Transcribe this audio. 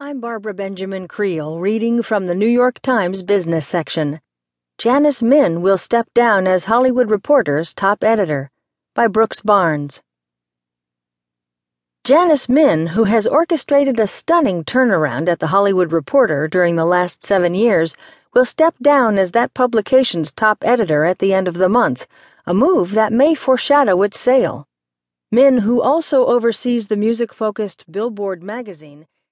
I'm Barbara Benjamin Creel, reading from the New York Times business section. Janice Min will step down as Hollywood Reporter's top editor by Brooks Barnes. Janice Min, who has orchestrated a stunning turnaround at the Hollywood Reporter during the last seven years, will step down as that publication's top editor at the end of the month, a move that may foreshadow its sale. Min, who also oversees the music focused Billboard magazine,